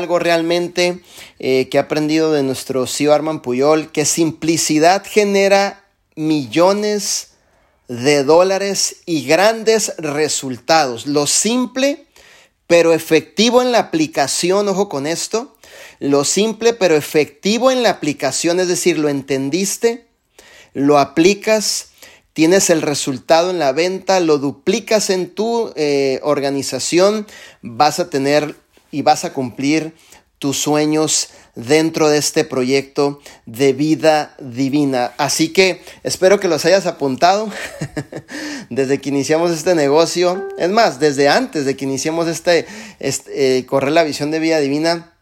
algo realmente eh, que he aprendido de nuestro CEO Arman Puyol, que simplicidad genera millones de dólares y grandes resultados. Lo simple, pero efectivo en la aplicación, ojo con esto, lo simple, pero efectivo en la aplicación, es decir, lo entendiste, lo aplicas, tienes el resultado en la venta, lo duplicas en tu eh, organización, vas a tener y vas a cumplir tus sueños dentro de este proyecto de vida divina. Así que espero que los hayas apuntado desde que iniciamos este negocio. Es más, desde antes de que iniciamos este, este eh, correr la visión de vida divina.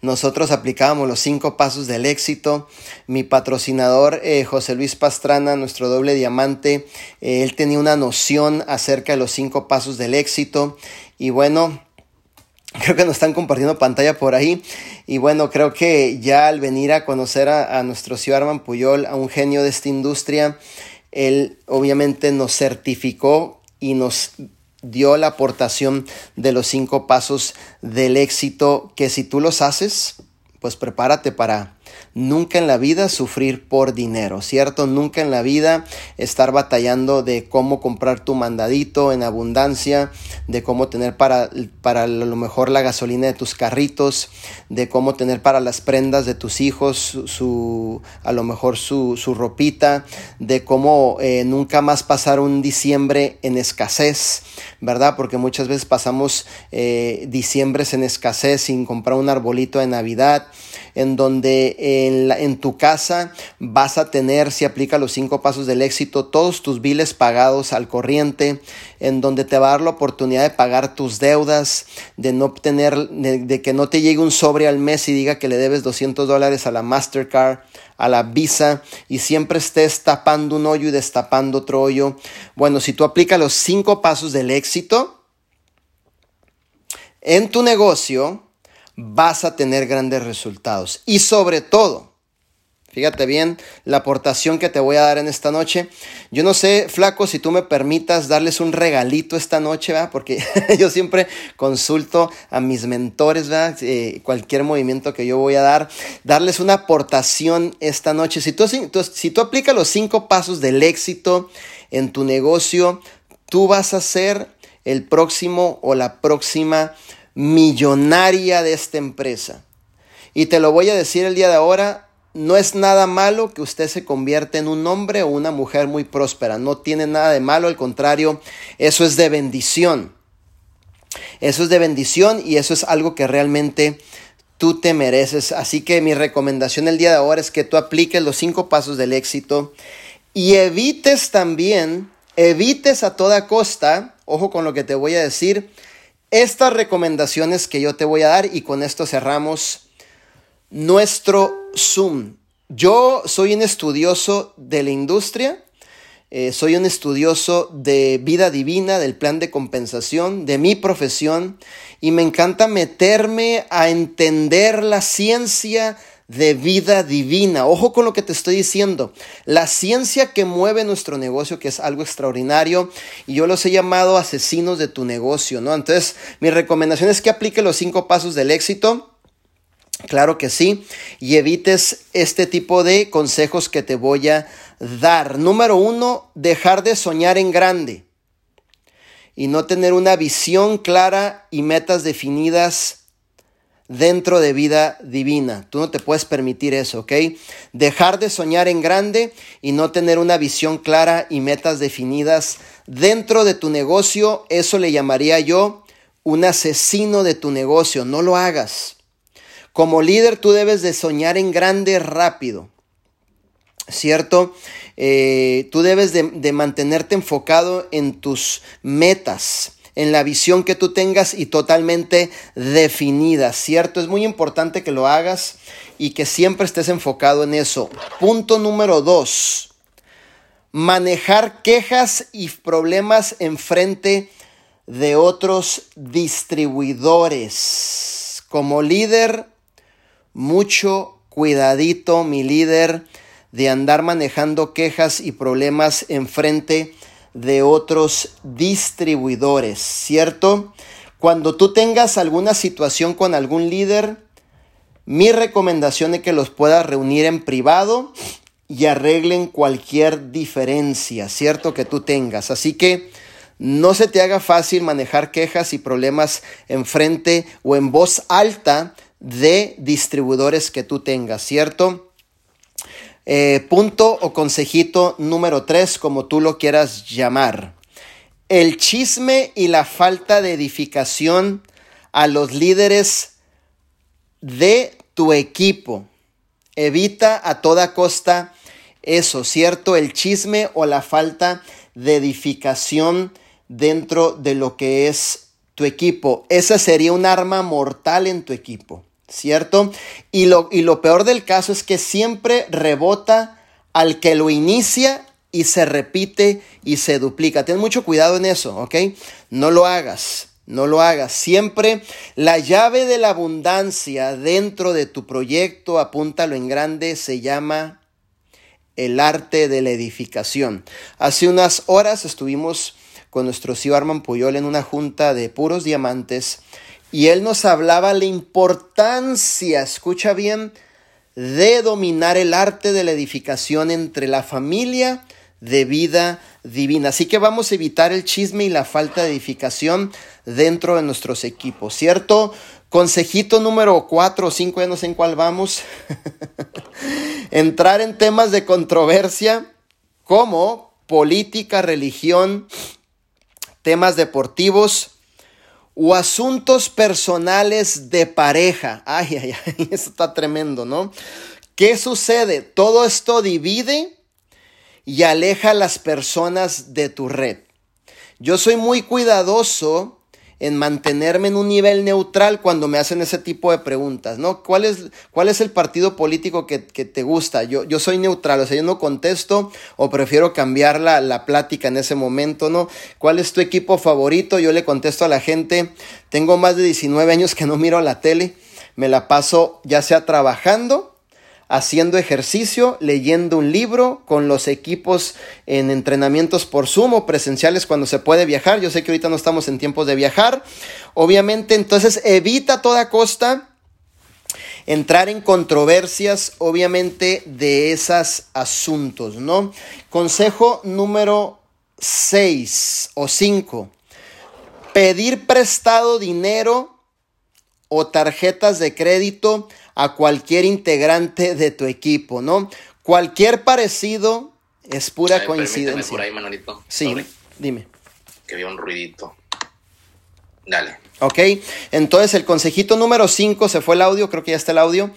Nosotros aplicábamos los cinco pasos del éxito. Mi patrocinador eh, José Luis Pastrana, nuestro doble diamante, eh, él tenía una noción acerca de los cinco pasos del éxito. Y bueno, creo que nos están compartiendo pantalla por ahí. Y bueno, creo que ya al venir a conocer a, nuestro Ciudad Arman Puyol, a un genio de esta industria, él obviamente nos certificó y nos dio la aportación de los cinco pasos del éxito que si tú los haces, pues prepárate para Nunca en la vida sufrir por dinero, ¿cierto? Nunca en la vida estar batallando de cómo comprar tu mandadito en abundancia, de cómo tener para, para lo mejor la gasolina de tus carritos, de cómo tener para las prendas de tus hijos, su, a lo mejor su, su ropita, de cómo eh, nunca más pasar un diciembre en escasez, ¿verdad? Porque muchas veces pasamos eh, diciembres en escasez sin comprar un arbolito de Navidad, en donde en, en, tu casa vas a tener, si aplica los cinco pasos del éxito, todos tus biles pagados al corriente, en donde te va a dar la oportunidad de pagar tus deudas, de no obtener, de, que no te llegue un sobre al mes y diga que le debes 200 dólares a la Mastercard, a la Visa y siempre estés tapando un hoyo y destapando otro hoyo. Bueno, si tú aplicas los cinco pasos del éxito en tu negocio, vas a tener grandes resultados. Y sobre todo, fíjate bien la aportación que te voy a dar en esta noche. Yo no sé, flaco, si tú me permitas darles un regalito esta noche, ¿verdad? Porque yo siempre consulto a mis mentores, ¿verdad? Cualquier movimiento que yo voy a dar, darles una aportación esta noche. Si tú, si, si tú aplicas los cinco pasos del éxito en tu negocio, tú vas a ser el próximo o la próxima millonaria de esta empresa. Y te lo voy a decir el día de ahora, no es nada malo que usted se convierta en un hombre o una mujer muy próspera. No tiene nada de malo, al contrario, eso es de bendición. Eso es de bendición y eso es algo que realmente tú te mereces. Así que mi recomendación el día de ahora es que tú apliques los cinco pasos del éxito y evites también, evites a toda costa, ojo con lo que te voy a decir, estas recomendaciones que yo te voy a dar y con esto cerramos nuestro Zoom. Yo soy un estudioso de la industria, eh, soy un estudioso de vida divina, del plan de compensación, de mi profesión y me encanta meterme a entender la ciencia de vida divina. Ojo con lo que te estoy diciendo. La ciencia que mueve nuestro negocio, que es algo extraordinario, y yo los he llamado asesinos de tu negocio, ¿no? Entonces, mi recomendación es que aplique los cinco pasos del éxito. Claro que sí, y evites este tipo de consejos que te voy a dar. Número uno, dejar de soñar en grande y no tener una visión clara y metas definidas dentro de vida divina. Tú no te puedes permitir eso, ¿ok? Dejar de soñar en grande y no tener una visión clara y metas definidas dentro de tu negocio, eso le llamaría yo un asesino de tu negocio. No lo hagas. Como líder tú debes de soñar en grande rápido. ¿Cierto? Eh, tú debes de, de mantenerte enfocado en tus metas en la visión que tú tengas y totalmente definida, ¿cierto? Es muy importante que lo hagas y que siempre estés enfocado en eso. Punto número dos, manejar quejas y problemas en frente de otros distribuidores. Como líder, mucho cuidadito, mi líder, de andar manejando quejas y problemas en frente de otros distribuidores, ¿cierto? Cuando tú tengas alguna situación con algún líder, mi recomendación es que los puedas reunir en privado y arreglen cualquier diferencia, ¿cierto? Que tú tengas. Así que no se te haga fácil manejar quejas y problemas en frente o en voz alta de distribuidores que tú tengas, ¿cierto? Eh, punto o consejito número tres, como tú lo quieras llamar. El chisme y la falta de edificación a los líderes de tu equipo. Evita a toda costa eso, ¿cierto? El chisme o la falta de edificación dentro de lo que es tu equipo. Esa sería un arma mortal en tu equipo, ¿cierto? Y lo, y lo peor del caso es que siempre rebota al que lo inicia y se repite y se duplica. Ten mucho cuidado en eso, ¿ok? No lo hagas. No lo hagas. Siempre la llave de la abundancia dentro de tu proyecto, apúntalo en grande, se llama el arte de la edificación. Hace unas horas estuvimos con nuestro tío Arman Puyol en una junta de puros diamantes y él nos hablaba la importancia, escucha bien, de dominar el arte de la edificación entre la familia de vida divina. Así que vamos a evitar el chisme y la falta de edificación dentro de nuestros equipos, ¿cierto? Consejito número 4 o 5, ya no sé en cuál vamos. Entrar en temas de controversia como política, religión, temas deportivos o asuntos personales de pareja. Ay, ay, ay, eso está tremendo, ¿no? ¿Qué sucede? Todo esto divide y aleja a las personas de tu red. Yo soy muy cuidadoso en mantenerme en un nivel neutral cuando me hacen ese tipo de preguntas, ¿no? ¿Cuál es, cuál es el partido político que, te gusta? Yo, yo soy neutral, o sea, yo no contesto o prefiero cambiar la, la plática en ese momento, ¿no? ¿Cuál es tu equipo favorito? Yo le contesto a la gente, tengo más de 19 años que no miro la tele, me la paso ya sea trabajando haciendo ejercicio, leyendo un libro, con los equipos en entrenamientos por Zoom o presenciales cuando se puede viajar. Yo sé que ahorita no estamos en tiempos de viajar. Obviamente, entonces evita a toda costa entrar en controversias, obviamente, de esos asuntos, ¿no? Consejo número 6 o 5. Pedir prestado dinero o tarjetas de crédito a cualquier integrante de tu equipo, ¿no? Cualquier parecido es pura coincidencia. por ahí, Manolito. Sí, dime. Que había un ruidito. Dale. Ok, entonces el consejito número 5, se fue el audio, creo que ya está el audio.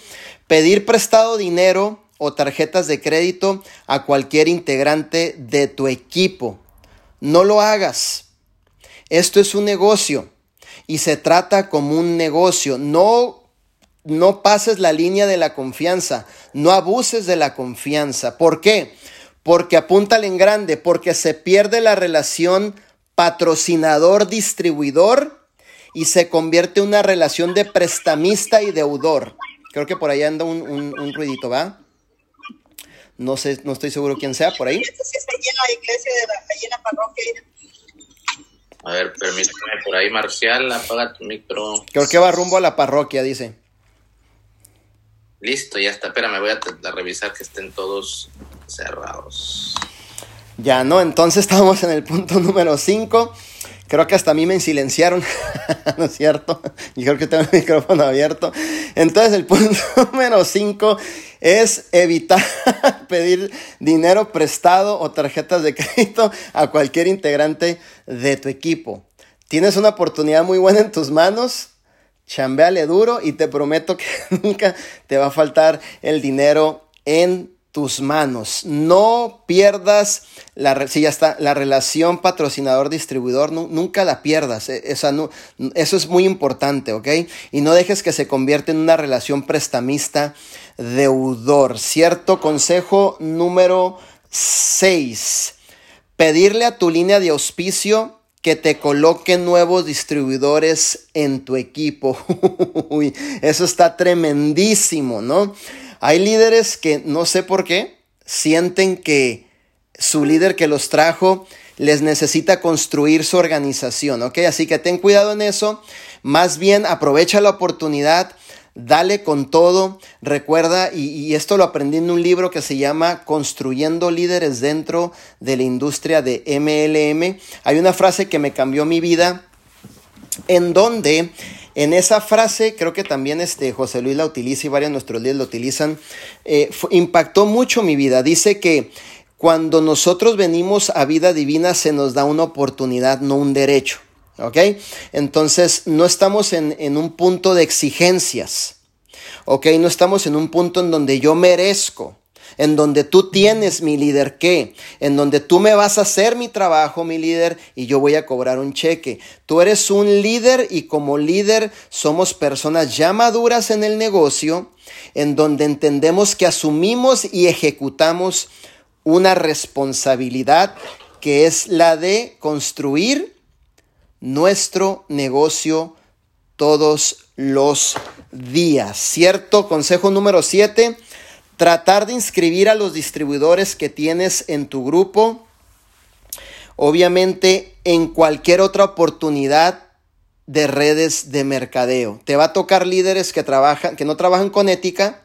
Pedir prestado dinero o tarjetas de crédito a cualquier integrante de tu equipo. No lo hagas. Esto es un negocio y se trata como un negocio. No no pases la línea de la confianza, no abuses de la confianza. ¿Por qué? Porque apúntale en grande, porque se pierde la relación patrocinador-distribuidor y se convierte en una relación de prestamista y deudor. Creo que por ahí anda un, ruidito, ¿va? No sé, no estoy seguro quién sea por ahí. A ver, permíteme por ahí, Marcial, apaga tu micro. Creo que va rumbo a la parroquia, dice. Listo, ya está. Espérame, voy a, revisar que estén todos cerrados. Ya, ¿no? Entonces estamos en el punto número 5. Creo que hasta a mí me silenciaron, ¿no es cierto? Y creo que tengo el micrófono abierto. Entonces el punto número 5 es evitar pedir dinero prestado o tarjetas de crédito a cualquier integrante de tu equipo. Tienes una oportunidad muy buena en tus manos chambeale duro y te prometo que nunca te va a faltar el dinero en tus manos. No pierdas la, ya está, la relación patrocinador-distribuidor, nunca la pierdas. Esa, no, eso es muy importante, ¿ok? Y no dejes que se convierta en una relación prestamista-deudor. Cierto consejo número 6. Pedirle a tu línea de auspicio que te coloquen nuevos distribuidores en tu equipo. eso está tremendísimo, ¿no? Hay líderes que no sé por qué sienten que su líder que los trajo les necesita construir su organización, ¿ok? Así que ten cuidado en eso, más bien aprovecha la oportunidad, dale con todo, recuerda, y, esto lo aprendí en un libro que se llama Construyendo líderes dentro de la industria de MLM, hay una frase que me cambió mi vida, en donde en esa frase, creo que también este José Luis la utiliza y varios de nuestros líderes lo utilizan, eh, impactó mucho mi vida. Dice que cuando nosotros venimos a vida divina se nos da una oportunidad, no un derecho. ¿Ok? Entonces no estamos en, en un punto de exigencias. ¿Ok? No estamos en un punto en donde yo merezco en donde tú tienes mi líder qué, en donde tú me vas a hacer mi trabajo, mi líder, y yo voy a cobrar un cheque. Tú eres un líder y como líder somos personas ya maduras en el negocio, en donde entendemos que asumimos y ejecutamos una responsabilidad que es la de construir nuestro negocio todos los días. ¿Cierto? Consejo número 7 Tratar de inscribir a los distribuidores que tienes en tu grupo. Obviamente en cualquier otra oportunidad de redes de mercadeo. Te va a tocar líderes que trabajan, que no trabajan con ética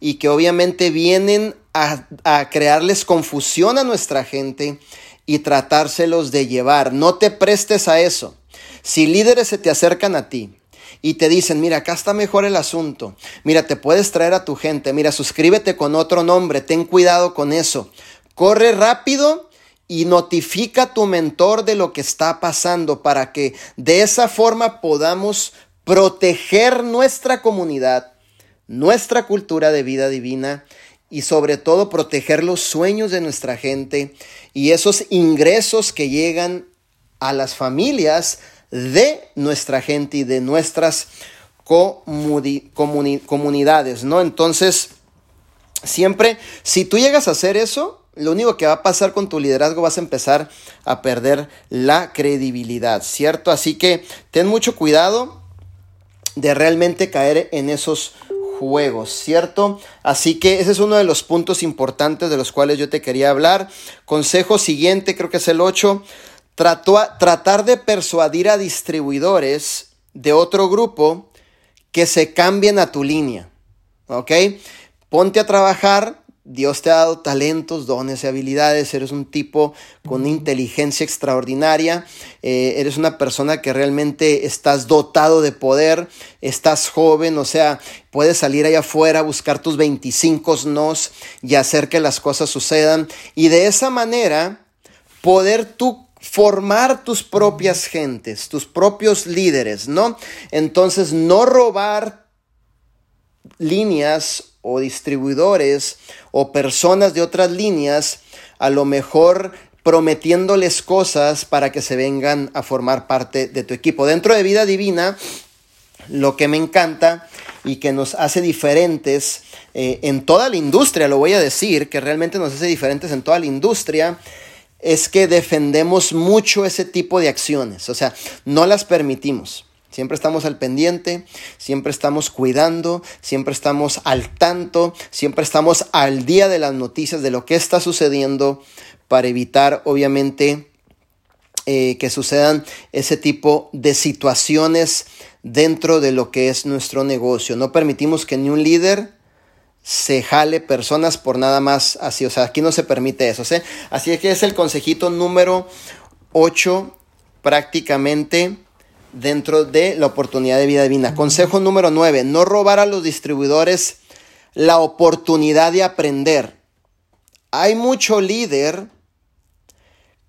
y que obviamente vienen a, a crearles confusión a nuestra gente y tratárselos de llevar. No te prestes a eso. Si líderes se te acercan a ti y te dicen, mira, acá está mejor el asunto, mira, te puedes traer a tu gente, mira, suscríbete con otro nombre, ten cuidado con eso, corre rápido y notifica a tu mentor de lo que está pasando para que de esa forma podamos proteger nuestra comunidad, nuestra cultura de vida divina y sobre todo proteger los sueños de nuestra gente y esos ingresos que llegan a las familias de nuestra gente y de nuestras comunidades, ¿no? Entonces, siempre, si tú llegas a hacer eso, lo único que va a pasar con tu liderazgo vas a empezar a perder la credibilidad, ¿cierto? Así que ten mucho cuidado de realmente caer en esos juegos, ¿cierto? Así que ese es uno de los puntos importantes de los cuales yo te quería hablar. Consejo siguiente, creo que es el 8 tratar de persuadir a distribuidores de otro grupo que se cambien a tu línea. ¿Ok? Ponte a trabajar. Dios te ha dado talentos, dones y habilidades. Eres un tipo con inteligencia extraordinaria. Eh, eres una persona que realmente estás dotado de poder. Estás joven, o sea, puedes salir allá afuera, buscar tus 25 nos y hacer que las cosas sucedan. Y de esa manera, poder tú formar tus propias gentes, tus propios líderes, ¿no? Entonces, no robar líneas o distribuidores o personas de otras líneas, a lo mejor prometiéndoles cosas para que se vengan a formar parte de tu equipo. Dentro de vida divina, lo que me encanta y que nos hace diferentes eh, en toda la industria, lo voy a decir, que realmente nos hace diferentes en toda la industria, es que defendemos mucho ese tipo de acciones, o sea, no las permitimos. Siempre estamos al pendiente, siempre estamos cuidando, siempre estamos al tanto, siempre estamos al día de las noticias de lo que está sucediendo para evitar, obviamente, eh, que sucedan ese tipo de situaciones dentro de lo que es nuestro negocio. No permitimos que ni un líder se jale personas por nada más así. O sea, aquí no se permite eso. ¿sí? Así que es el consejito número 8 prácticamente dentro de la oportunidad de vida divina. Consejo número 9, no robar a los distribuidores la oportunidad de aprender. Hay mucho líder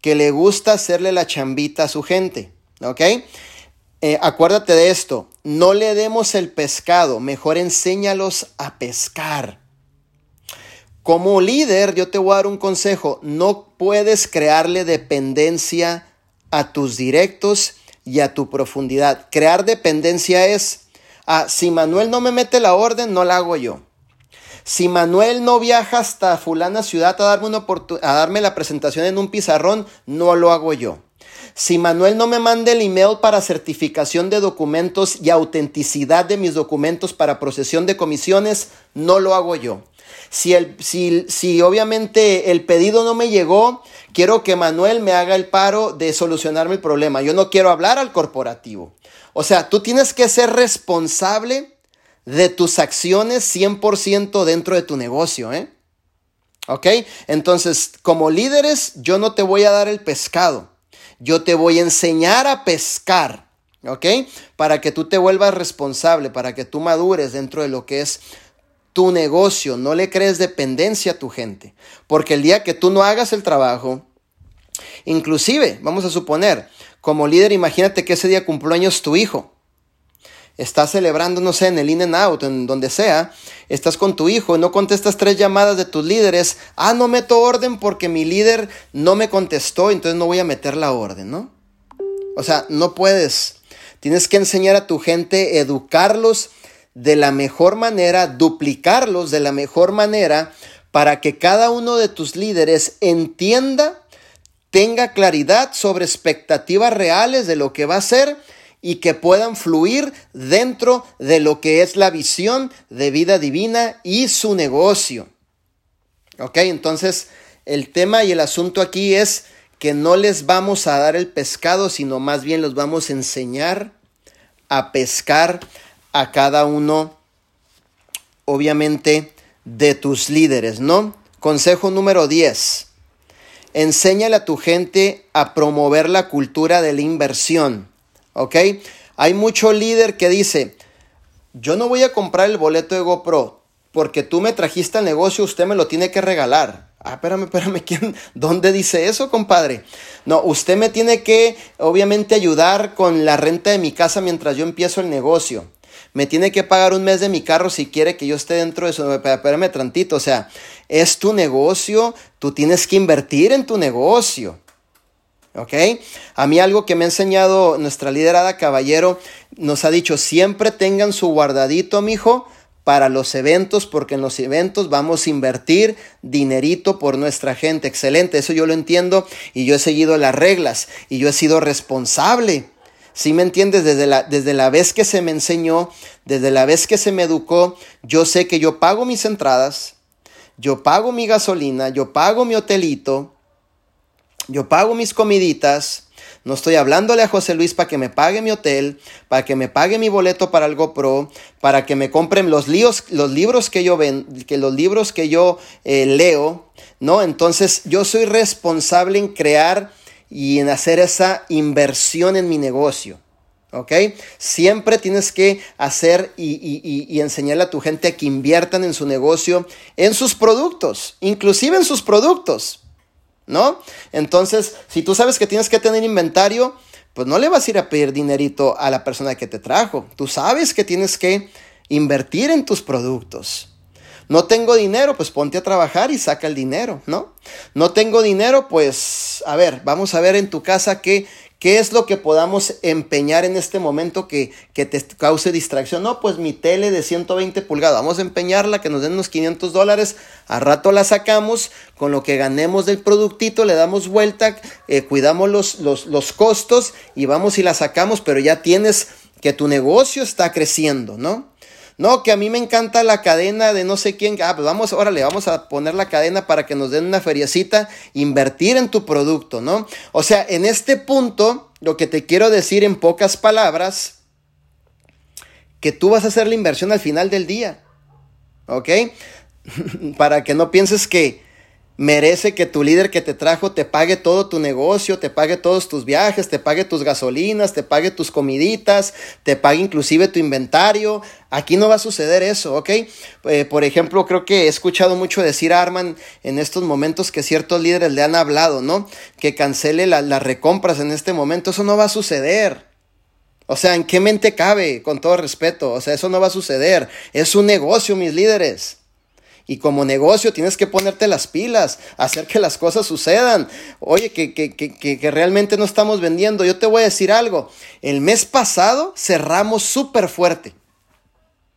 que le gusta hacerle la chambita a su gente, ¿ok? Eh, acuérdate de esto, no le demos el pescado, mejor enséñalos a pescar. Como líder, yo te voy a dar un consejo, no puedes crearle dependencia a tus directos y a tu profundidad. Crear dependencia es, ah, si Manuel no me mete la orden, no la hago yo. Si Manuel no viaja hasta fulana ciudad a darme, una a darme la presentación en un pizarrón, no lo hago yo. Si Manuel no me manda el email para certificación de documentos y autenticidad de mis documentos para procesión de comisiones, no lo hago yo. Si, el, si, si obviamente el pedido no me llegó, quiero que Manuel me haga el paro de solucionarme el problema. Yo no quiero hablar al corporativo. O sea, tú tienes que ser responsable de tus acciones 100% dentro de tu negocio, ¿eh? ¿Ok? Entonces, como líderes, yo no te voy a dar el pescado. Yo te voy a enseñar a pescar, ¿ok? Para que tú te vuelvas responsable, para que tú madures dentro de lo que es tu negocio. No le crees dependencia a tu gente. Porque el día que tú no hagas el trabajo, inclusive, vamos a suponer, como líder, imagínate que ese día cumplió años tu hijo. Estás celebrando, no sé, en el in and out, en donde sea, estás con tu hijo y no contestas tres llamadas de tus líderes. Ah, no meto orden porque mi líder no me contestó, entonces no voy a meter la orden, ¿no? O sea, no puedes. Tienes que enseñar a tu gente, educarlos de la mejor manera, duplicarlos de la mejor manera, para que cada uno de tus líderes entienda, tenga claridad sobre expectativas reales de lo que va a ser y que puedan fluir dentro de lo que es la visión de vida divina y su negocio. Ok, entonces el tema y el asunto aquí es que no les vamos a dar el pescado, sino más bien los vamos a enseñar a pescar a cada uno, obviamente, de tus líderes, ¿no? Consejo número 10. Enséñale a tu gente a promover la cultura de la inversión. ¿ok? Hay mucho líder que dice, yo no voy a comprar el boleto de GoPro porque tú me trajiste al negocio, usted me lo tiene que regalar. Ah, espérame, espérame, ¿quién? ¿Dónde dice eso, compadre? No, usted me tiene que, obviamente, ayudar con la renta de mi casa mientras yo empiezo el negocio. Me tiene que pagar un mes de mi carro si quiere que yo esté dentro de eso. Espérame tantito, o sea, es tu negocio, tú tienes que invertir en tu negocio. ¿ok? A mí algo que me ha enseñado nuestra liderada caballero, nos ha dicho, siempre tengan su guardadito, mijo, para los eventos, porque en los eventos vamos a invertir dinerito por nuestra gente. Excelente, eso yo lo entiendo y yo he seguido las reglas y yo he sido responsable. Si me entiendes? Desde la, desde la vez que se me enseñó, desde la vez que se me educó, yo sé que yo pago mis entradas, yo pago mi gasolina, yo pago mi hotelito, yo pago mis comiditas. No estoy hablándole a José Luis para que me pague mi hotel, para que me pague mi boleto para el GoPro, para que me compren los, los libros que yo ven, que los libros que yo eh, leo, ¿no? Entonces yo soy responsable en crear y en hacer esa inversión en mi negocio. ¿Ok? Siempre tienes que hacer y, y, y, enseñarle a tu gente a que inviertan en su negocio, en sus productos, inclusive en sus productos. ¿no? Entonces, si tú sabes que tienes que tener inventario, pues no le vas a ir a pedir dinerito a la persona que te trajo. Tú sabes que tienes que invertir en tus productos. No tengo dinero, pues ponte a trabajar y saca el dinero, ¿no? No tengo dinero, pues, a ver, vamos a ver en tu casa qué, ¿Qué es lo que podamos empeñar en este momento que, que, te cause distracción? No, pues mi tele de 120 pulgadas, vamos a empeñarla, que nos den unos 500 dólares, a rato la sacamos, con lo que ganemos del productito le damos vuelta, eh, cuidamos los, los, los costos y vamos y la sacamos, pero ya tienes que tu negocio está creciendo, ¿no? No, que a mí me encanta la cadena de no sé quién. Ah, pues vamos, órale, vamos a poner la cadena para que nos den una feriecita, invertir en tu producto, ¿no? O sea, en este punto, lo que te quiero decir en pocas palabras, que tú vas a hacer la inversión al final del día, ¿ok? para que no pienses que, merece que tu líder que te trajo te pague todo tu negocio, te pague todos tus viajes, te pague tus gasolinas, te pague tus comiditas, te pague inclusive tu inventario. Aquí no va a suceder eso, ¿ok? Eh, por ejemplo, creo que he escuchado mucho decir a Arman en estos momentos que ciertos líderes le han hablado, ¿no? Que cancele las recompras en este momento. Eso no va a suceder. O sea, ¿en qué mente cabe? Con todo respeto. O sea, eso no va a suceder. Es un negocio, mis líderes. Y como negocio tienes que ponerte las pilas, hacer que las cosas sucedan. Oye, que, que, que, que realmente no estamos vendiendo. Yo te voy a decir algo. El mes pasado cerramos súper fuerte.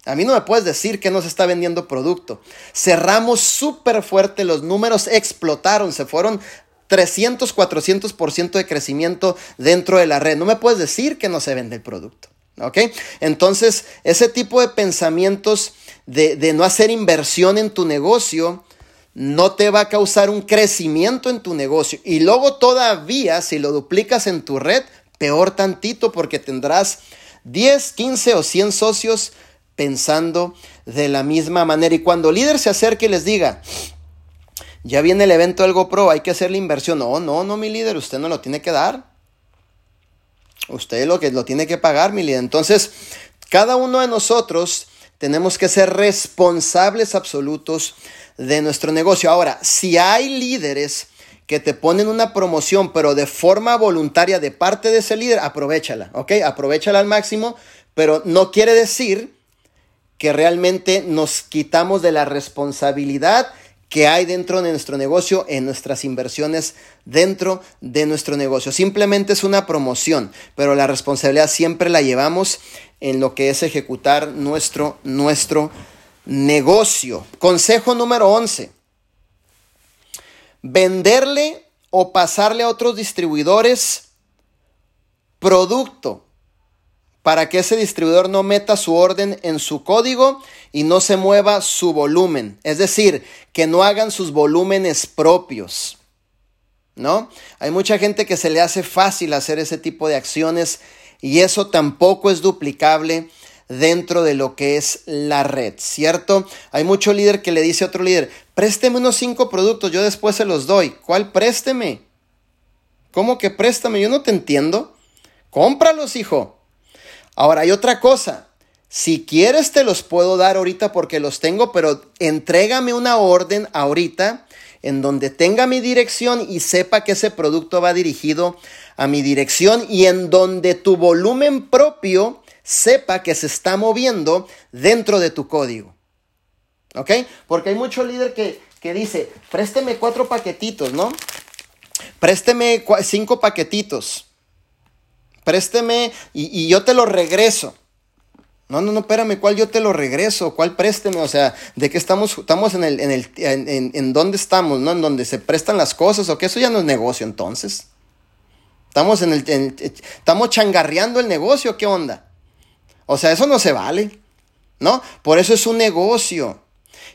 A mí no me puedes decir que no se está vendiendo producto. Cerramos súper fuerte, los números explotaron, se fueron 300, 400% de crecimiento dentro de la red. No me puedes decir que no se vende el producto. ¿Ok? Entonces, ese tipo de pensamientos de, de no hacer inversión en tu negocio no te va a causar un crecimiento en tu negocio. Y luego todavía, si lo duplicas en tu red, peor tantito porque tendrás 10, 15 o 100 socios pensando de la misma manera. Y cuando el líder se acerque y les diga, ya viene el evento del GoPro, hay que hacer la inversión. No, no, no, mi líder, usted no lo tiene que dar. Usted lo que lo tiene que pagar, mi líder. Entonces, cada uno de nosotros tenemos que ser responsables absolutos de nuestro negocio. Ahora, si hay líderes que te ponen una promoción, pero de forma voluntaria de parte de ese líder, aprovechala, ¿ok? Aprovechala al máximo, pero no quiere decir que realmente nos quitamos de la responsabilidad que hay dentro de nuestro negocio, en nuestras inversiones dentro de nuestro negocio. Simplemente es una promoción, pero la responsabilidad siempre la llevamos en lo que es ejecutar nuestro, nuestro negocio. Consejo número 11. Venderle o pasarle a otros distribuidores producto para que ese distribuidor no meta su orden en su código y no se mueva su volumen. Es decir, que no hagan sus volúmenes propios. ¿No? Hay mucha gente que se le hace fácil hacer ese tipo de acciones y eso tampoco es duplicable dentro de lo que es la red, ¿cierto? Hay mucho líder que le dice a otro líder, présteme unos cinco productos, yo después se los doy. ¿Cuál présteme? ¿Cómo que préstame? Yo no te entiendo. Cómpralos, hijo. Ahora, hay otra cosa. Si quieres te los puedo dar ahorita porque los tengo, pero entrégame una orden ahorita en donde tenga mi dirección y sepa que ese producto va dirigido a mi dirección y en donde tu volumen propio sepa que se está moviendo dentro de tu código. ¿Ok? Porque hay mucho líder que, dice, présteme cuatro paquetitos, ¿no? Présteme cinco paquetitos. Présteme y, yo te lo regreso. No, no, no, espérame, ¿cuál yo te lo regreso? ¿Cuál présteme? O sea, ¿de qué estamos? Estamos en el, en el, en, en dónde estamos, ¿no? En donde se prestan las cosas, o que eso ya no es negocio entonces. Estamos en el, estamos changarreando el negocio, ¿qué onda? O sea, eso no se vale, ¿no? Por eso es un negocio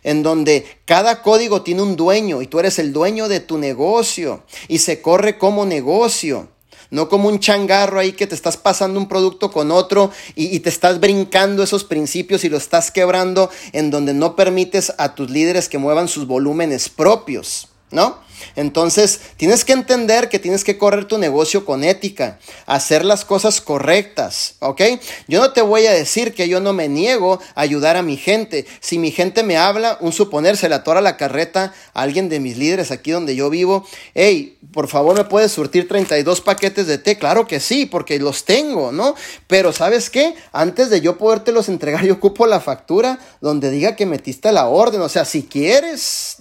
en donde cada código tiene un dueño y tú eres el dueño de tu negocio y se corre como negocio. No como un changarro ahí que te estás pasando un producto con otro y, y, te estás brincando esos principios y lo estás quebrando en donde no permites a tus líderes que muevan sus volúmenes propios, ¿no? Entonces, tienes que entender que tienes que correr tu negocio con ética, hacer las cosas correctas, ¿ok? Yo no te voy a decir que yo no me niego a ayudar a mi gente. Si mi gente me habla, un suponer, se le atora la carreta a alguien de mis líderes aquí donde yo vivo, hey, por favor, ¿me puedes surtir 32 paquetes de té? Claro que sí, porque los tengo, ¿no? Pero ¿sabes qué? Antes de yo podértelos entregar, yo ocupo la factura donde diga que metiste la orden. O sea, si quieres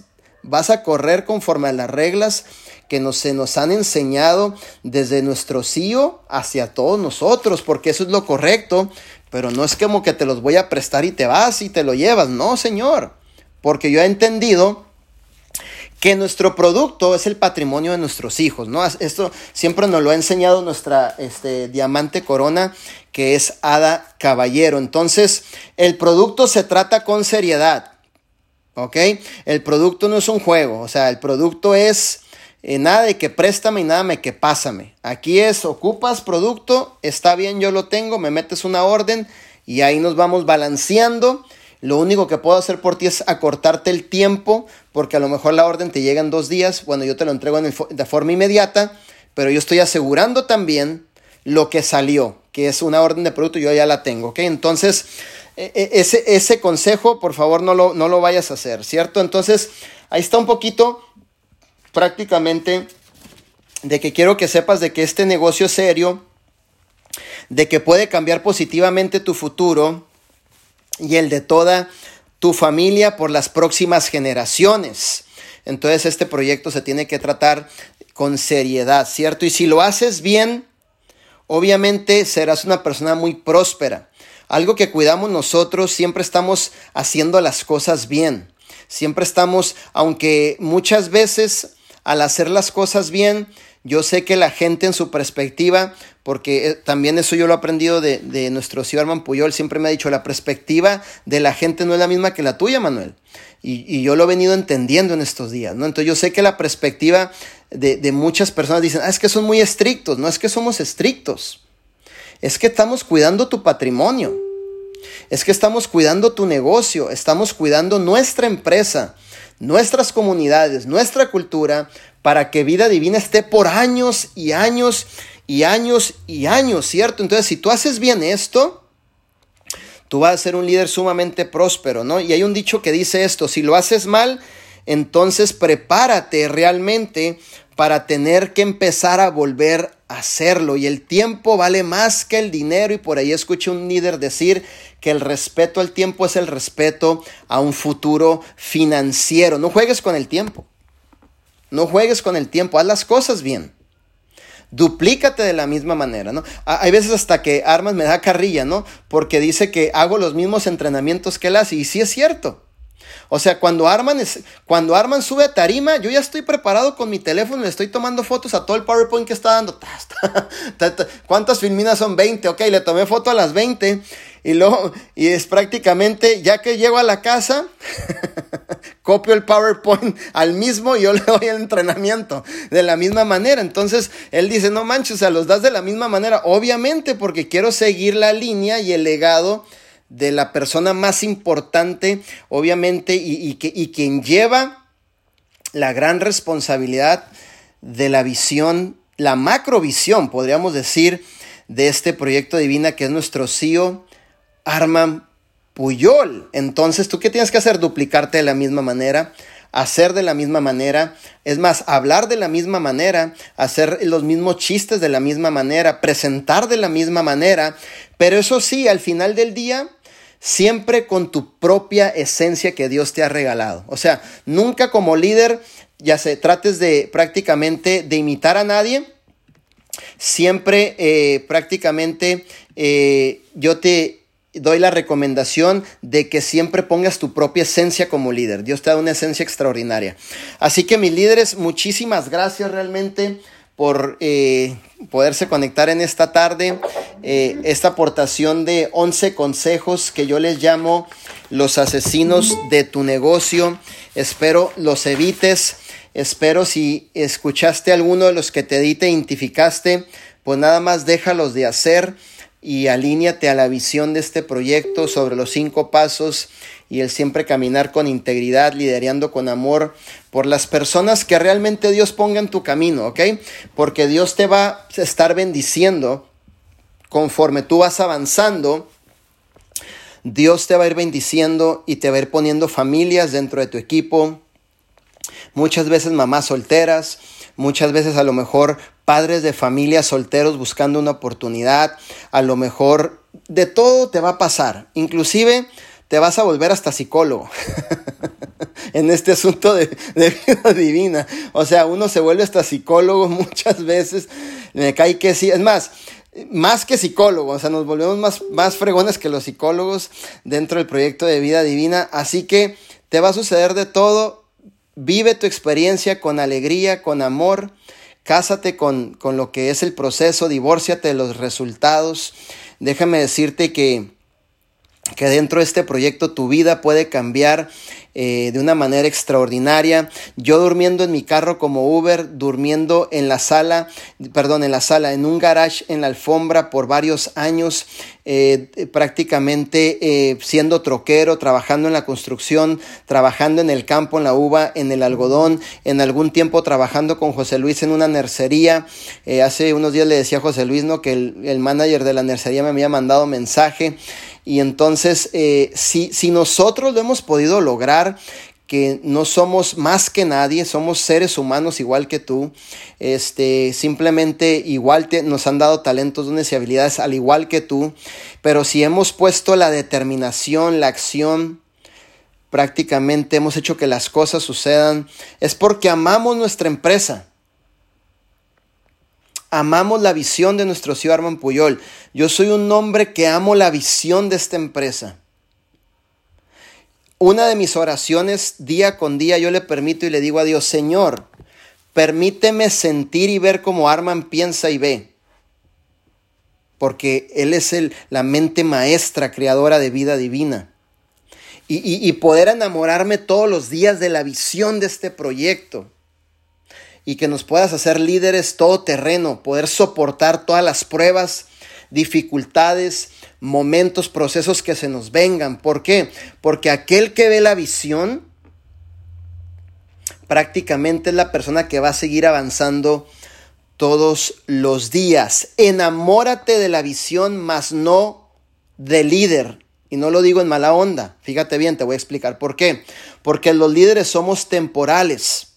Vas a correr conforme a las reglas que nos, se nos han enseñado desde nuestro CEO hacia todos nosotros, porque eso es lo correcto, pero no es como que te los voy a prestar y te vas y te lo llevas, no, señor, porque yo he entendido que nuestro producto es el patrimonio de nuestros hijos, ¿no? Esto siempre nos lo ha enseñado nuestra este, diamante corona, que es Ada Caballero. Entonces, el producto se trata con seriedad. ¿Ok? El producto no es un juego, o sea, el producto es eh, nada de que préstame y nada de que pásame. Aquí es, ocupas producto, está bien, yo lo tengo, me metes una orden y ahí nos vamos balanceando. Lo único que puedo hacer por ti es acortarte el tiempo, porque a lo mejor la orden te llega en dos días, bueno, yo te lo entrego de forma inmediata, pero yo estoy asegurando también lo que salió, que es una orden de producto, yo ya la tengo, ¿ok? Entonces, ese, ese consejo, por favor, no lo, no lo vayas a hacer, ¿cierto? Entonces, ahí está un poquito prácticamente de que quiero que sepas de que este negocio es serio, de que puede cambiar positivamente tu futuro y el de toda tu familia por las próximas generaciones. Entonces este proyecto se tiene que tratar con seriedad, ¿cierto? Y si lo haces bien, obviamente serás una persona muy próspera. Algo que cuidamos nosotros, siempre estamos haciendo las cosas bien. Siempre estamos, aunque muchas veces al hacer las cosas bien, yo sé que la gente en su perspectiva porque eh, también eso yo lo he aprendido de, de nuestro Arman Puyol, siempre me ha dicho, la perspectiva de la gente no es la misma que la tuya, Manuel. Y, y yo lo he venido entendiendo en estos días, ¿no? Entonces yo sé que la perspectiva de, de muchas personas dicen, ah, es que son muy estrictos, no es que somos estrictos, es que estamos cuidando tu patrimonio, es que estamos cuidando tu negocio, estamos cuidando nuestra empresa, nuestras comunidades, nuestra cultura, para que vida divina esté por años y años y años y años, ¿cierto? Entonces, si tú haces bien esto, tú vas a ser un líder sumamente próspero, ¿no? Y hay un dicho que dice esto, si lo haces mal, entonces prepárate realmente para tener que empezar a volver hacerlo. Y el tiempo vale más que el dinero. Y por ahí escuché un líder decir que el respeto al tiempo es el respeto a un futuro financiero. No juegues con el tiempo. No juegues con el tiempo. Haz las cosas bien. Duplícate de la misma manera, ¿no? Hay veces hasta que Armas me da carrilla, ¿no? Porque dice que hago los mismos entrenamientos que él hace. Y sí es cierto. O sea, cuando Arman, cuando Arman sube a tarima, yo ya estoy preparado con mi teléfono, le estoy tomando fotos a todo el PowerPoint que está dando. ¿Cuántas filminas son? 20, ok, le tomé foto a las 20 y luego, y es prácticamente, ya que llego a la casa, copio el PowerPoint al mismo y yo le doy el entrenamiento de la misma manera. Entonces, él dice, no manches, o sea, los das de la misma manera, obviamente porque quiero seguir la línea y el legado de la persona más importante, obviamente, y, que, y quien lleva la gran responsabilidad de la visión, la macrovisión, podríamos decir, de este proyecto divina que es nuestro CEO, Arman Puyol. Entonces, ¿tú qué tienes que hacer? Duplicarte de la misma manera, hacer de la misma manera, es más, hablar de la misma manera, hacer los mismos chistes de la misma manera, presentar de la misma manera, pero eso sí, al final del día, siempre con tu propia esencia que Dios te ha regalado. O sea, nunca como líder, ya se trates de prácticamente imitar a nadie, siempre eh, prácticamente eh, yo te doy la recomendación de que siempre pongas tu propia esencia como líder. Dios te da una esencia extraordinaria. Así que mis líderes, muchísimas gracias realmente por eh, poderse conectar en esta tarde. Eh, esta aportación de 11 consejos que yo les llamo los asesinos de tu negocio. Espero los evites. Espero si escuchaste alguno de los que te di, te identificaste, pues nada más déjalos de hacer y alíñate a la visión de este proyecto sobre los cinco pasos y el siempre caminar con integridad, liderando con amor por las personas que realmente Dios ponga en tu camino, ¿ok? Porque Dios te va a estar bendiciendo conforme tú vas avanzando. Dios te va a ir bendiciendo y te va a ir poniendo familias dentro de tu equipo. Muchas veces mamás solteras, muchas veces a lo mejor padres de familias solteros buscando una oportunidad, a lo mejor de todo te va a pasar, inclusive te vas a volver hasta psicólogo en este asunto de, vida divina. O sea, uno se vuelve hasta psicólogo muchas veces, me cae que sí, es más, más que psicólogo, o sea, nos volvemos más, más fregones que los psicólogos dentro del proyecto de vida divina, así que te va a suceder de todo, vive tu experiencia con alegría, con amor, Cásate con, con lo que es el proceso, divórciate de los resultados. Déjame decirte que, que dentro de este proyecto tu vida puede cambiar eh, de una manera extraordinaria. Yo durmiendo en mi carro como Uber, durmiendo en la sala, perdón, en la sala, en un garage en la alfombra por varios años, eh, prácticamente eh, siendo troquero, trabajando en la construcción, trabajando en el campo, en la uva, en el algodón, en algún tiempo trabajando con José Luis en una nercería. hace unos días le decía a José Luis ¿no? que el, el manager de la nercería me había mandado mensaje. Y entonces, si, si nosotros lo hemos podido lograr, que no somos más que nadie, somos seres humanos igual que tú, este, simplemente igual te, nos han dado talentos, dones y habilidades al igual que tú, pero si hemos puesto la determinación, la acción, prácticamente hemos hecho que las cosas sucedan, es porque amamos nuestra empresa amamos la visión de nuestro señor Armand Puyol. Yo soy un hombre que amo la visión de esta empresa. Una de mis oraciones día con día yo le permito y le digo a Dios, Señor, permíteme sentir y ver cómo Arman piensa y ve. porque Él es el, la mente maestra, creadora de vida divina. Y, y, poder enamorarme todos los días de la visión de este proyecto. Y que nos puedas hacer líderes todoterreno, poder soportar todas las pruebas, dificultades, momentos, procesos que se nos vengan. ¿Por qué? Porque aquel que ve la visión prácticamente es la persona que va a seguir avanzando todos los días. Enamórate de la visión, mas no del líder. Y no lo digo en mala onda. Fíjate bien, te voy a explicar por qué. Porque los líderes somos temporales.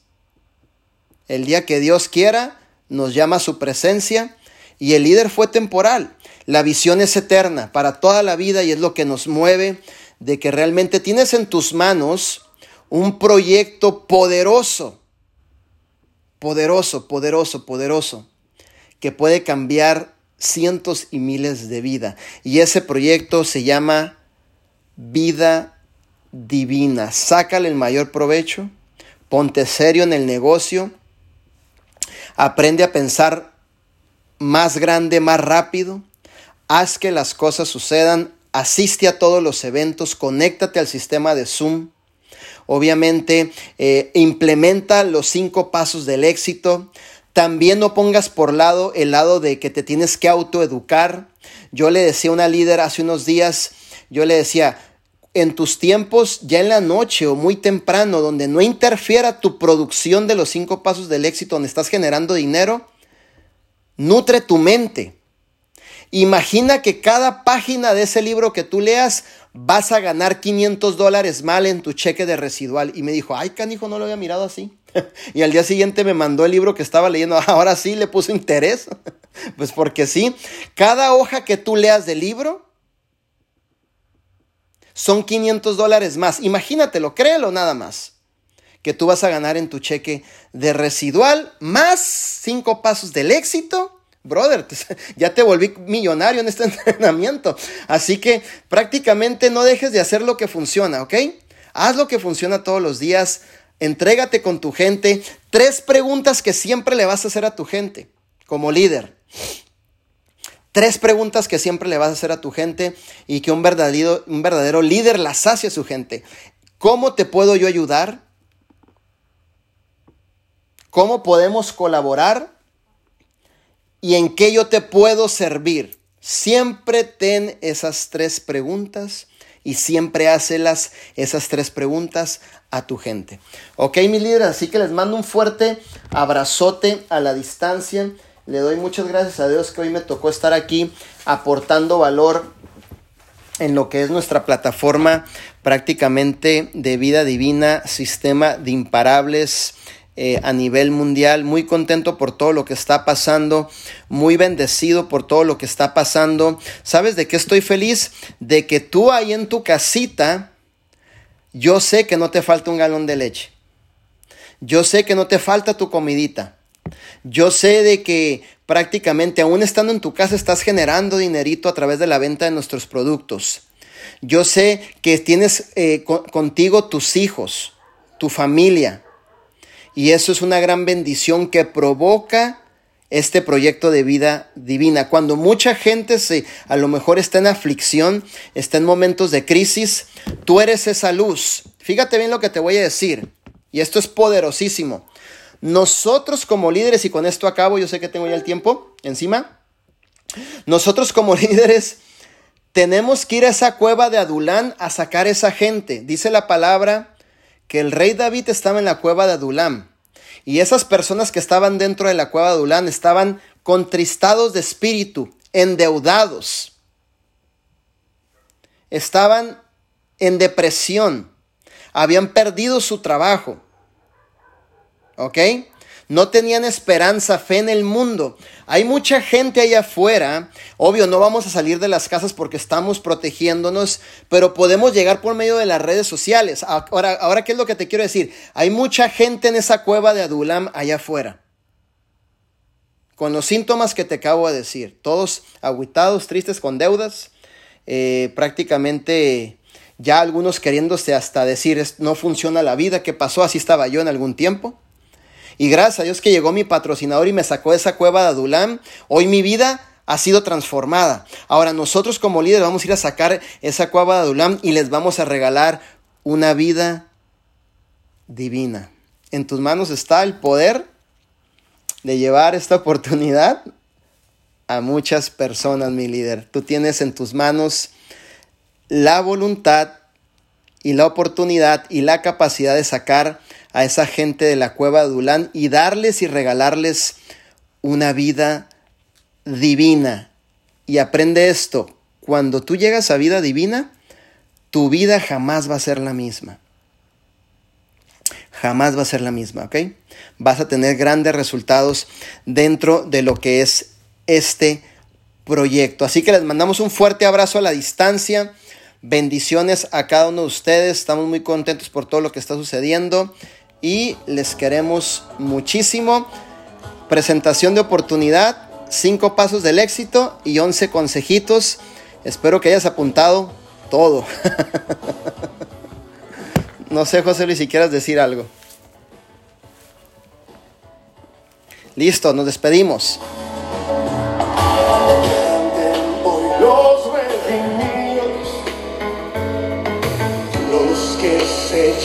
El día que Dios quiera, nos llama a su presencia. Y el líder fue temporal. La visión es eterna para toda la vida y es lo que nos mueve de que realmente tienes en tus manos un proyecto poderoso poderoso, poderoso, poderoso, que puede cambiar cientos y miles de vidas. Y ese proyecto se llama Vida Divina. Sácale el mayor provecho, ponte serio en el negocio, aprende a pensar más grande, más rápido, haz que las cosas sucedan, asiste a todos los eventos, conéctate al sistema de Zoom Obviamente, eh, implementa los cinco pasos del éxito. También no pongas por lado el lado de que te tienes que autoeducar. Yo le decía a una líder hace unos días, yo le decía, en tus tiempos, ya en la noche o muy temprano, donde no interfiera tu producción de los cinco pasos del éxito, donde estás generando dinero, nutre tu mente. Imagina que cada página de ese libro que tú leas vas a ganar 500 dólares mal en tu cheque de residual. Y me dijo, ay, canijo, no lo había mirado así. y al día siguiente me mandó el libro que estaba leyendo. Ahora sí le puso interés. pues porque sí, cada hoja que tú leas del libro son 500 dólares más. Imagínatelo, créelo nada más. Que tú vas a ganar en tu cheque de residual más cinco pasos del éxito brother, ya te volví millonario en este entrenamiento. Así que prácticamente no dejes de hacer lo que funciona, ¿ok? Haz lo que funciona todos los días. Entrégate con tu gente. Tres preguntas que siempre le vas a hacer a tu gente como líder. Tres preguntas que siempre le vas a hacer a tu gente y que un verdadero, un verdadero líder las hace a su gente. ¿Cómo te puedo yo ayudar? ¿Cómo podemos colaborar? Y en qué yo te puedo servir. Siempre ten esas tres preguntas y siempre hácelas esas tres preguntas a tu gente. Ok, mi líder, así que les mando un fuerte abrazote a la distancia. Le doy muchas gracias a Dios que hoy me tocó estar aquí aportando valor en lo que es nuestra plataforma prácticamente de vida divina, sistema de imparables eh, a nivel mundial, muy contento por todo lo que está pasando, muy bendecido por todo lo que está pasando. ¿Sabes de qué estoy feliz? De que tú ahí en tu casita, yo sé que no te falta un galón de leche. Yo sé que no te falta tu comidita. Yo sé de que prácticamente aún estando en tu casa estás generando dinerito a través de la venta de nuestros productos. Yo sé que tienes eh, contigo tus hijos, tu familia. Y eso es una gran bendición que provoca este proyecto de vida divina. Cuando mucha gente se, a lo mejor está en aflicción, está en momentos de crisis, tú eres esa luz. Fíjate bien lo que te voy a decir. Y esto es poderosísimo. Nosotros como líderes, y con esto acabo, yo sé que tengo ya el tiempo encima. Nosotros como líderes tenemos que ir a esa cueva de Adulán a sacar esa gente. Dice la palabra que el rey David estaba en la cueva de Adulam. Y esas personas que estaban dentro de la cueva de Adulam estaban contristados de espíritu, endeudados. Estaban en depresión. Habían perdido su trabajo. ¿Ok? No tenían esperanza, fe en el mundo. Hay mucha gente allá afuera, obvio, no vamos a salir de las casas porque estamos protegiéndonos, pero podemos llegar por medio de las redes sociales. Ahora, ahora ¿qué es lo que te quiero decir? Hay mucha gente en esa cueva de Adulam allá afuera. Con los síntomas que te acabo de decir, todos aguitados, tristes, con deudas, eh, prácticamente ya algunos queriéndose hasta decir, no funciona la vida, ¿qué pasó? Así estaba yo en algún tiempo. Y gracias a Dios que llegó mi patrocinador y me sacó de esa cueva de Adulam. Hoy mi vida ha sido transformada. Ahora nosotros como líderes vamos a ir a sacar esa cueva de Adulam y les vamos a regalar una vida divina. En tus manos está el poder de llevar esta oportunidad a muchas personas, mi líder. Tú tienes en tus manos la voluntad y la oportunidad y la capacidad de sacar a esa gente de la cueva de Adulán y darles y regalarles una vida divina. Y aprende esto, cuando tú llegas a vida divina, tu vida jamás va a ser la misma. Jamás va a ser la misma, ¿ok? Vas a tener grandes resultados dentro de lo que es este proyecto. Así que les mandamos un fuerte abrazo a la distancia. Bendiciones a cada uno de ustedes. Estamos muy contentos por todo lo que está sucediendo y les queremos muchísimo. Presentación de oportunidad, cinco pasos del éxito y 11 consejitos. Espero que hayas apuntado todo. no sé, José Luis, si quieras decir algo. Listo, nos despedimos.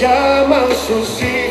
Llaman sus hijos